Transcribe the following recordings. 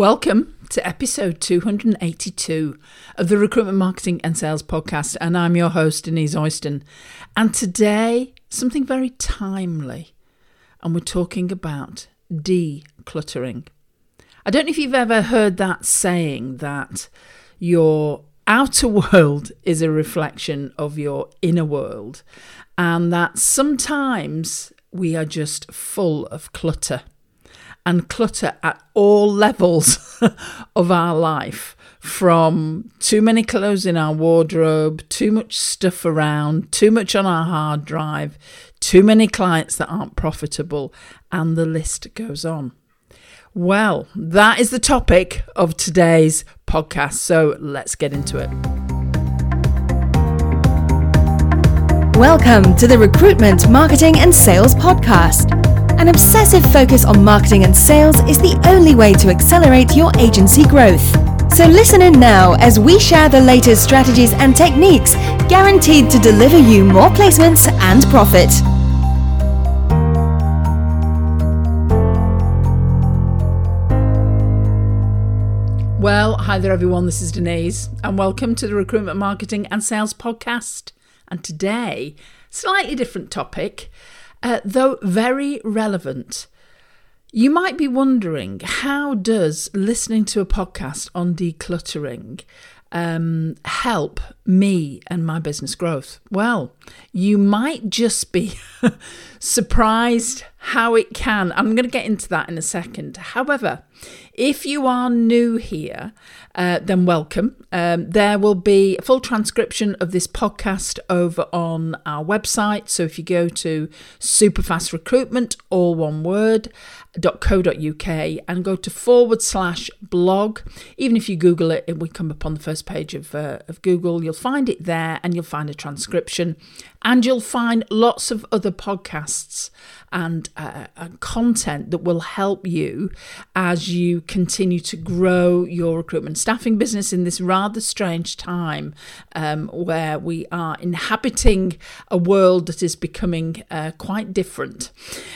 Welcome to episode 282 of the Recruitment Marketing and Sales Podcast. And I'm your host, Denise Oyston. And today, something very timely. And we're talking about decluttering. I don't know if you've ever heard that saying that your outer world is a reflection of your inner world, and that sometimes we are just full of clutter and clutter at all levels of our life from too many clothes in our wardrobe, too much stuff around, too much on our hard drive, too many clients that aren't profitable, and the list goes on. Well, that is the topic of today's podcast, so let's get into it. Welcome to the Recruitment, Marketing and Sales Podcast. An obsessive focus on marketing and sales is the only way to accelerate your agency growth. So listen in now as we share the latest strategies and techniques guaranteed to deliver you more placements and profit. Well, hi there, everyone. This is Denise, and welcome to the Recruitment Marketing and Sales Podcast. And today, slightly different topic, uh, though very relevant. You might be wondering how does listening to a podcast on decluttering um, help me and my business growth? Well, you might just be surprised how it can. I'm going to get into that in a second. However, if you are new here, uh, then welcome. Um, there will be a full transcription of this podcast over on our website. So if you go to Superfast Recruitment, all one word, .co.uk and go to forward slash blog. Even if you Google it, it will come up on the first page of, uh, of Google. You'll find it there and you'll find a transcription and you'll find lots of other podcasts and, uh, and content that will help you as you continue to grow your recruitment staffing business in this rather strange time um, where we are inhabiting a world that is becoming uh, quite different.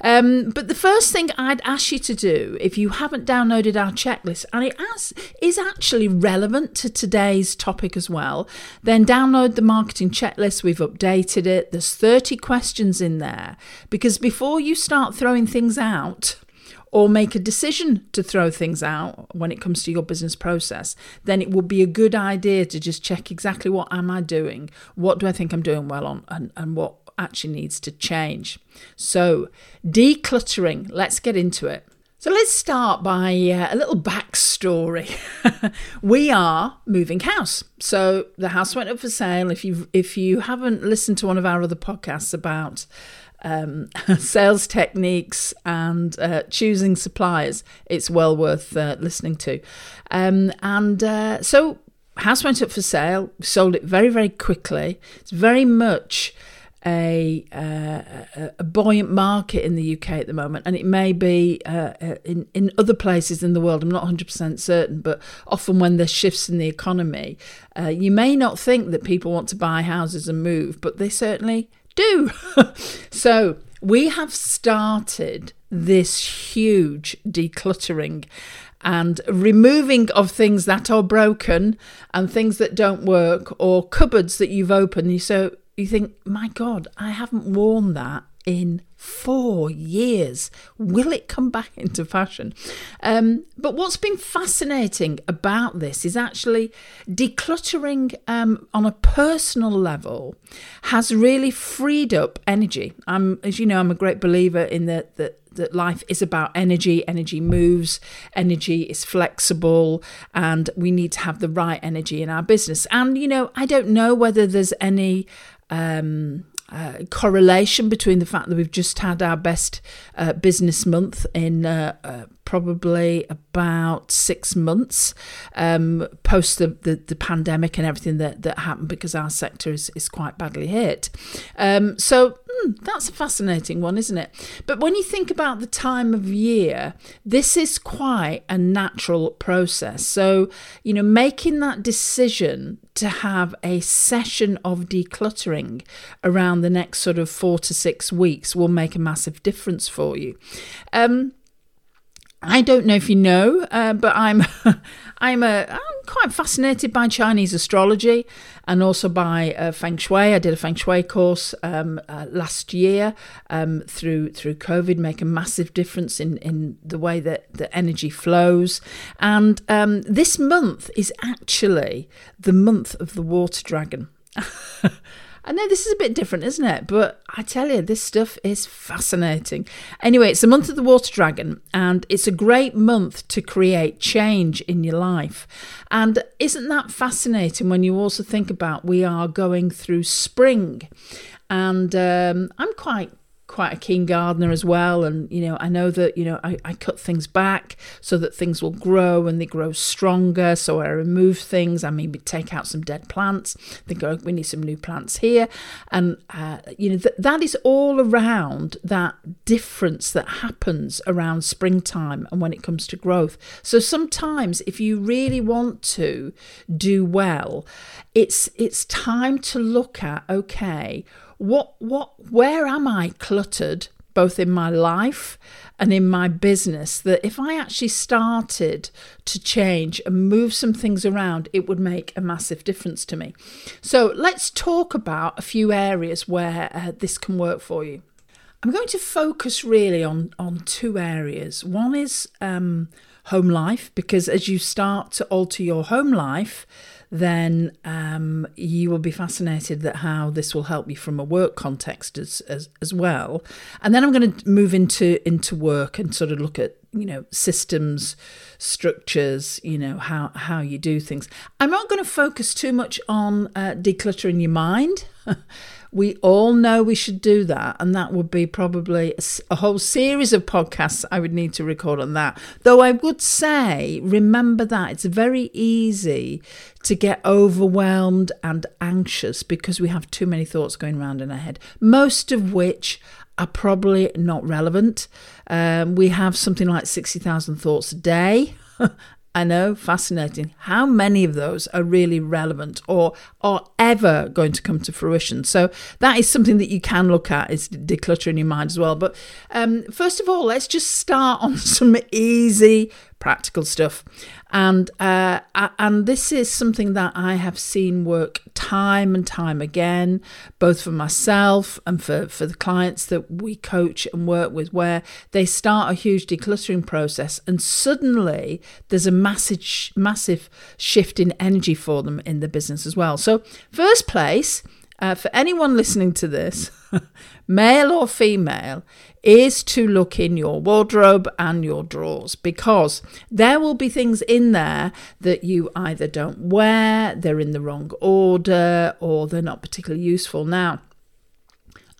Um, but the first thing I'd ask you to do, if you haven't downloaded our checklist, and it has, is actually relevant to today's topic as well, then download the marketing checklist. We've updated it. There's 30 questions in there because before you start throwing things out, or make a decision to throw things out when it comes to your business process, then it would be a good idea to just check exactly what am I doing? What do I think I'm doing well on and, and what actually needs to change? So, decluttering, let's get into it. So let's start by uh, a little backstory. we are moving house. So the house went up for sale. If you if you haven't listened to one of our other podcasts about um, sales techniques and uh, choosing suppliers, it's well worth uh, listening to. Um, and uh, so house went up for sale. Sold it very very quickly. It's very much a, uh, a buoyant market in the UK at the moment, and it may be uh, uh in in other places in the world. I'm not 100% certain, but often when there's shifts in the economy, uh, you may not think that people want to buy houses and move, but they certainly do. so we have started this huge decluttering and removing of things that are broken and things that don't work or cupboards that you've opened. You so you think, my God, I haven't worn that in four years. Will it come back into fashion? Um, but what's been fascinating about this is actually decluttering um, on a personal level has really freed up energy. I'm, as you know, I'm a great believer in that that that life is about energy. Energy moves, energy is flexible, and we need to have the right energy in our business. And, you know, I don't know whether there's any um, uh, correlation between the fact that we've just had our best uh, business month in uh, uh probably about six months um, post the, the, the, pandemic and everything that, that happened because our sector is, is quite badly hit. Um, so hmm, that's a fascinating one, isn't it? But when you think about the time of year, this is quite a natural process. So, you know, making that decision to have a session of decluttering around the next sort of four to six weeks will make a massive difference for you. Um, I don't know if you know, uh, but I'm I'm a I'm quite fascinated by Chinese astrology and also by uh, Feng Shui. I did a Feng Shui course um, uh, last year um, through through COVID, make a massive difference in in the way that the energy flows. And um, this month is actually the month of the water dragon. I know this is a bit different, isn't it? But I tell you, this stuff is fascinating. Anyway, it's the month of the water dragon, and it's a great month to create change in your life. And isn't that fascinating when you also think about we are going through spring? And um, I'm quite quite a keen gardener as well. And you know i know that you know I, I cut things back so that things will grow and they grow stronger. So i remove things. I maybe take out some dead plants. Think oh, we need some new plants here. And uh, you know th- that is all around that difference that happens around springtime and when it comes to growth. So sometimes if you really want to do well it's it's time to look at okay what what where am I cluttered both in my life and in my business that if I actually started to change and move some things around, it would make a massive difference to me. So let's talk about a few areas where uh, this can work for you. I'm going to focus really on on two areas. One is um, home life because as you start to alter your home life then um, you will be fascinated that how this will help you from a work context as, as, as well. And then I'm going to move into into work and sort of look at you know systems structures you know how how you do things i'm not going to focus too much on uh, decluttering your mind We all know we should do that, and that would be probably a, whole series of podcasts I would need to record on that. Though I would say, remember that it's very easy to get overwhelmed and anxious because we have too many thoughts going around in our head, most of which are probably not relevant. Um, we have something like 60,000 thoughts a day. I know, fascinating. How many of those are really relevant or are ever going to come to fruition? So that is something that you can look at is decluttering your mind as well. But um, first of all, let's just start on some easy practical stuff. And uh, and this is something that I have seen work time and time again, both for myself and for, for the clients that we coach and work with, where they start a huge decluttering process and suddenly there's a massive massive shift in energy for them in the business as well. So first place uh, for anyone listening to this, male or female, is to look in your wardrobe and your drawers because there will be things in there that you either don't wear, they're in the wrong order, or they're not particularly useful. Now,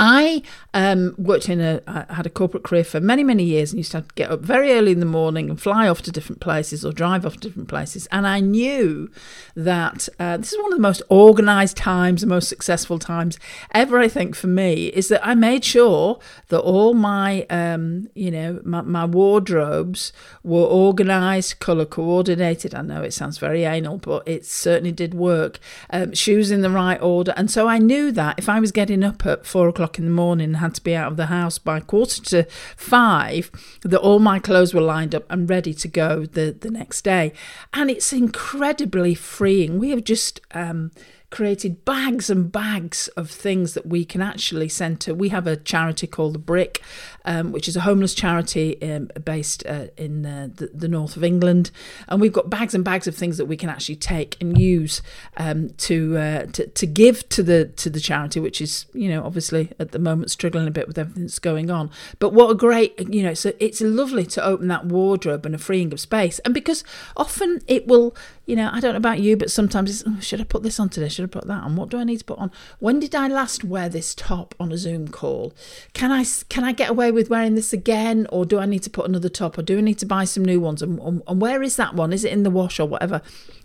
I um, worked in a, I had a corporate career for many, many years and used to to get up very early in the morning and fly off to different places or drive off to different places. And I knew that uh, this is one of the most organized times, the most successful times ever, I think, for me, is that I made sure that all my, um, you know, my, my wardrobes were organized, color coordinated. I know it sounds very anal, but it certainly did work. Um, shoes in the right order. And so I knew that if I was getting up at four o'clock, o'clock in the morning and had to be out of the house by quarter to five, that all my clothes were lined up and ready to go the, the next day. And it's incredibly freeing. We have just um, created bags and bags of things that we can actually send to. We have a charity called the Brick, um, which is a homeless charity um, based uh, in the, the, north of England, and we've got bags and bags of things that we can actually take and use um, to, uh, to to give to the to the charity, which is you know obviously at the moment struggling a bit with everything that's going on. But what a great you know so it's lovely to open that wardrobe and a freeing of space, and because often it will you know I don't know about you, but sometimes it's oh, should I put this on today? Should I put that on? What do I need to put on? When did I last wear this top on a Zoom call? Can I can I get away with wearing this again, or do I need to put another top, or do I need to buy some new ones? And, and where is that one? Is it in the wash or whatever?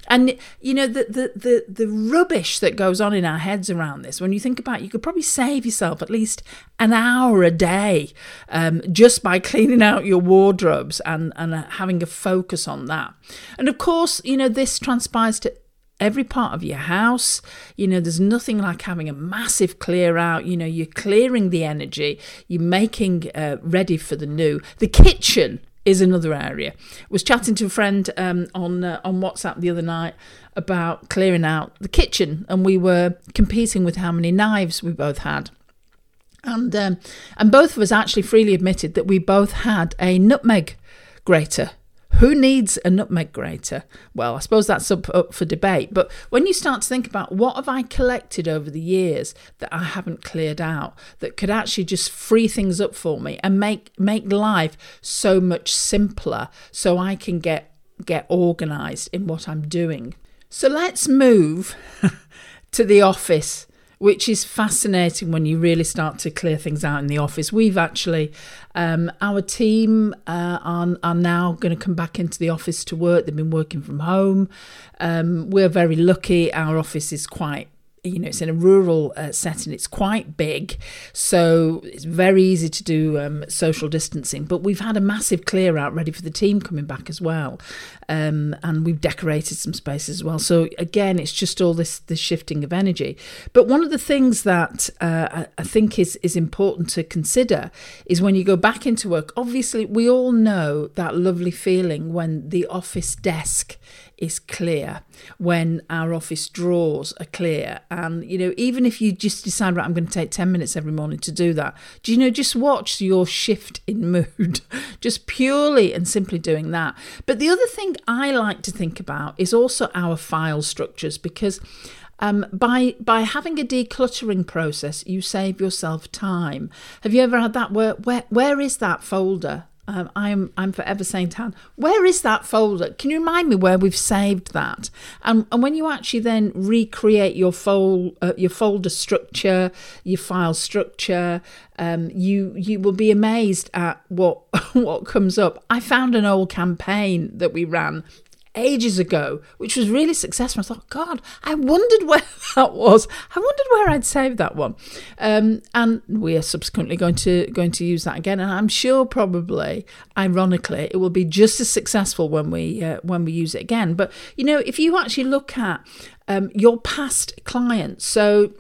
And you know the, the the the rubbish that goes on in our heads around this. When you think about, it, you could probably save yourself at least an hour a day um, just by cleaning out your wardrobes and and uh, having a focus on that. And of course, you know this transpires to every part of your house. You know, there's nothing like having a massive clear out. You know, you're clearing the energy, you're making uh, ready for the new. The kitchen is another area. Was chatting to a friend um, on uh, on WhatsApp the other night about clearing out the kitchen, and we were competing with how many knives we both had. And um, and both of us actually freely admitted that we both had a nutmeg grater who needs a nutmeg grater? Well, I suppose that's up, up for debate. But when you start to think about what have I collected over the years that I haven't cleared out, that could actually just free things up for me and make make life so much simpler, so I can get get organised in what I'm doing. So let's move to the office which is fascinating when you really start to clear things out in the office. We've actually, um, our team uh, are, are now going to come back into the office to work. They've been working from home. Um, we're very lucky. Our office is quite you know, it's in a rural uh, setting. It's quite big, so it's very easy to do um, social distancing. But we've had a massive clear out ready for the team coming back as well, um, and we've decorated some spaces as well. So again, it's just all this this shifting of energy. But one of the things that uh, I, I think is is important to consider is when you go back into work. Obviously, we all know that lovely feeling when the office desk is clear, when our office drawers are clear. And, you know, even if you just decide, right, I'm going to take 10 minutes every morning to do that, do you know, just watch your shift in mood, just purely and simply doing that. But the other thing I like to think about is also our file structures because. Um, by by having a decluttering process, you save yourself time. Have you ever had that? Where where where is that folder? Um, I'm I'm forever saying to Anne, where is that folder? Can you remind me where we've saved that? And and when you actually then recreate your fold uh, your folder structure, your file structure, um, you you will be amazed at what what comes up. I found an old campaign that we ran ages ago, which was really successful. I thought, God, I wondered where that was. I wondered where I'd saved that one. Um, and we are subsequently going to going to use that again. And I'm sure, probably, ironically, it will be just as successful when we uh, when we use it again. But you know, if you actually look at um, your past clients, so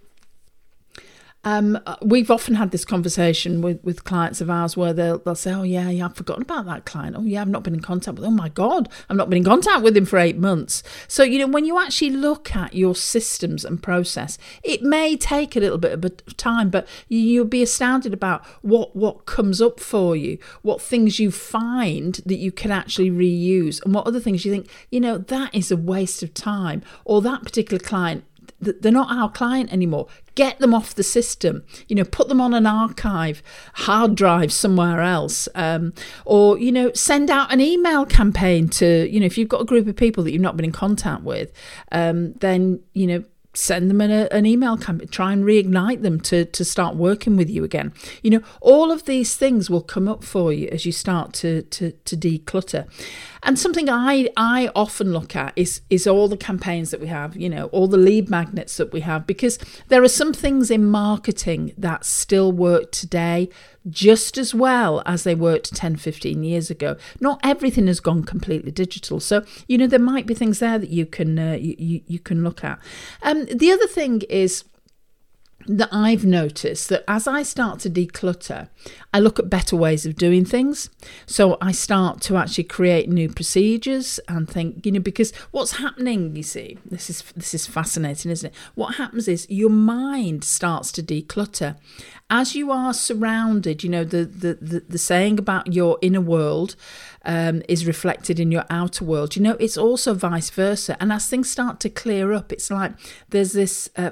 um, we've often had this conversation with, with clients of ours where they'll, they'll say, Oh, yeah, yeah, I've forgotten about that client. Oh, yeah, I've not been in contact with Oh, my God, I've not been in contact with him for eight months. So, you know, when you actually look at your systems and process, it may take a little bit of time, but you'll be astounded about what, what comes up for you, what things you find that you can actually reuse, and what other things you think, you know, that is a waste of time, or that particular client they're not our client anymore. Get them off the system. You know, put them on an archive hard drive somewhere else, um, or you know, send out an email campaign to you know if you've got a group of people that you've not been in contact with, um, then you know send them an, an email campaign, try and reignite them to, to start working with you again. You know, all of these things will come up for you as you start to, to, to declutter. And something I, I often look at is, is all the campaigns that we have, you know, all the lead magnets that we have, because there are some things in marketing that still work today just as well as they worked 10, 15 years ago. Not everything has gone completely digital. So, you know, there might be things there that you can, uh, you, you, can look at. Um, the other thing is, that I've noticed that as I start to declutter, I look at better ways of doing things. So I start to actually create new procedures and think, you know, because what's happening, you see, this is this is fascinating, isn't it? What happens is your mind starts to declutter. As you are surrounded, you know, the the the, the saying about your inner world um, is reflected in your outer world. You know, it's also vice versa. And as things start to clear up, it's like there's this uh,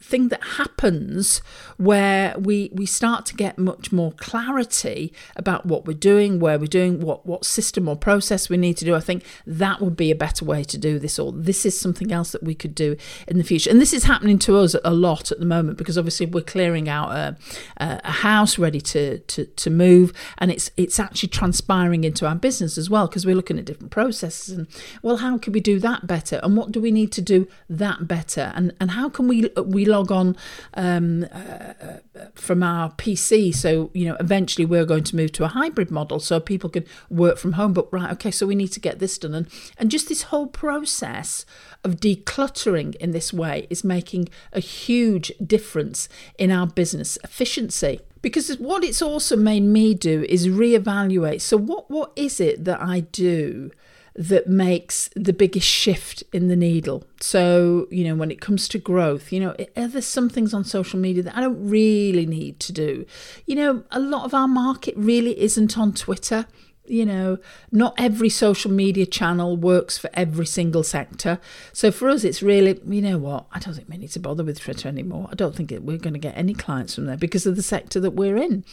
thing that happens where we we start to get much more clarity about what we're doing, where we're doing, what what system or process we need to do. I think that would be a better way to do this, or this is something else that we could do in the future. And this is happening to us a lot at the moment because obviously we're clearing out a, a house ready to, to to move, and it's it's actually transpiring into our business business as well because we're looking at different processes and well how can we do that better? And what do we need to do that better? And and how can we we log on um, uh, from our PC so you know eventually we're going to move to a hybrid model so people can work from home but right okay so we need to get this done and and just this whole process of decluttering in this way is making a huge difference in our business efficiency because what it's also made me do is reevaluate. So what what is it that I do that makes the biggest shift in the needle? So, you know, when it comes to growth, you know, are there some things on social media that I don't really need to do? You know, a lot of our market really isn't on Twitter you know, not every social media channel works for every single sector. So for us, it's really, you know what, I don't think we need to bother with Twitter anymore. I don't think we're going to get any clients from there because of the sector that we're in.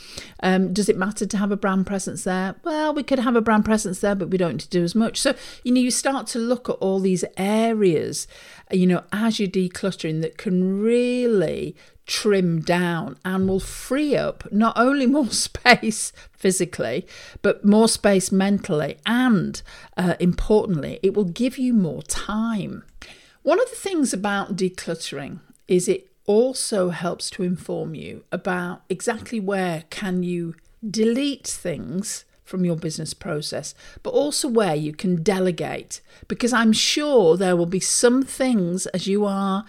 Um, does it matter to have a brand presence there? Well, we could have a brand presence there, but we don't need to do as much. So, you know, you start to look at all these areas, you know, as you're decluttering that can really trim down and will free up not only more space physically, but more space mentally. And uh, importantly, it will give you more time. One of the things about decluttering is it also helps to inform you about exactly where can you delete things from your business process, but also where you can delegate. Because I'm sure there will be some things as you are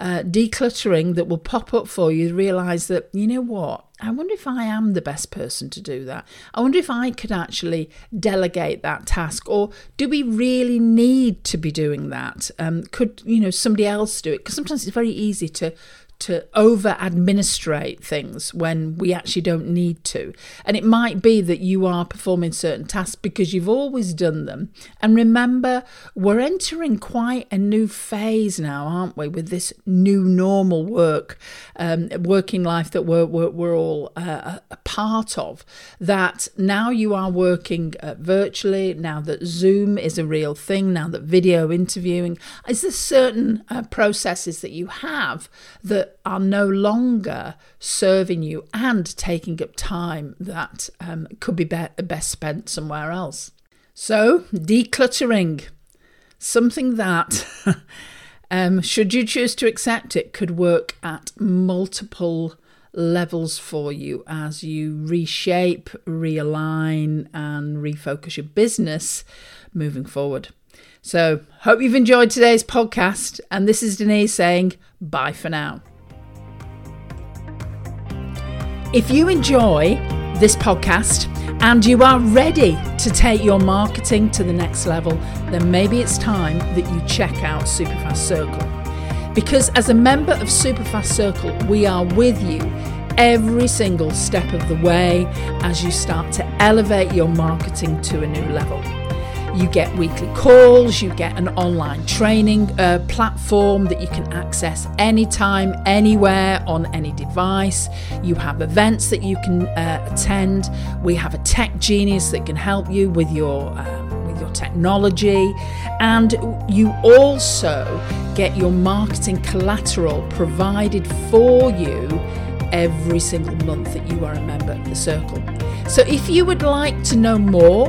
uh, decluttering that will pop up for you, realize that, you know what, I wonder if I am the best person to do that. I wonder if I could actually delegate that task, or do we really need to be doing that? Um, could you know somebody else do it? Because sometimes it's very easy to to over administrate things when we actually don't need to. And it might be that you are performing certain tasks because you've always done them. And remember, we're entering quite a new phase now, aren't we, with this new normal work, um, working life that we're, we're, we're all uh, a part of. That now you are working uh, virtually, now that Zoom is a real thing, now that video interviewing, is there certain uh, processes that you have are no longer serving you and taking up time that um, could be, be best spent somewhere else. So, decluttering, something that, um, should you choose to accept it, could work at multiple levels for you as you reshape, realign, and refocus your business moving forward. So, hope you've enjoyed today's podcast. And this is Denise saying bye for now. If you enjoy this podcast and you are ready to take your marketing to the next level, then maybe it's time that you check out Superfast Circle. Because as a member of Superfast Circle, we are with you every single step of the way as you start to elevate your marketing to a new level. You get weekly calls, you get an online training uh, platform that you can access anytime, anywhere, on any device. You have events that you can uh, attend. We have a tech genius that can help you with your. Um, with your technology, and you also get your marketing collateral provided for you every single month that you are a member of the circle. So, if you would like to know more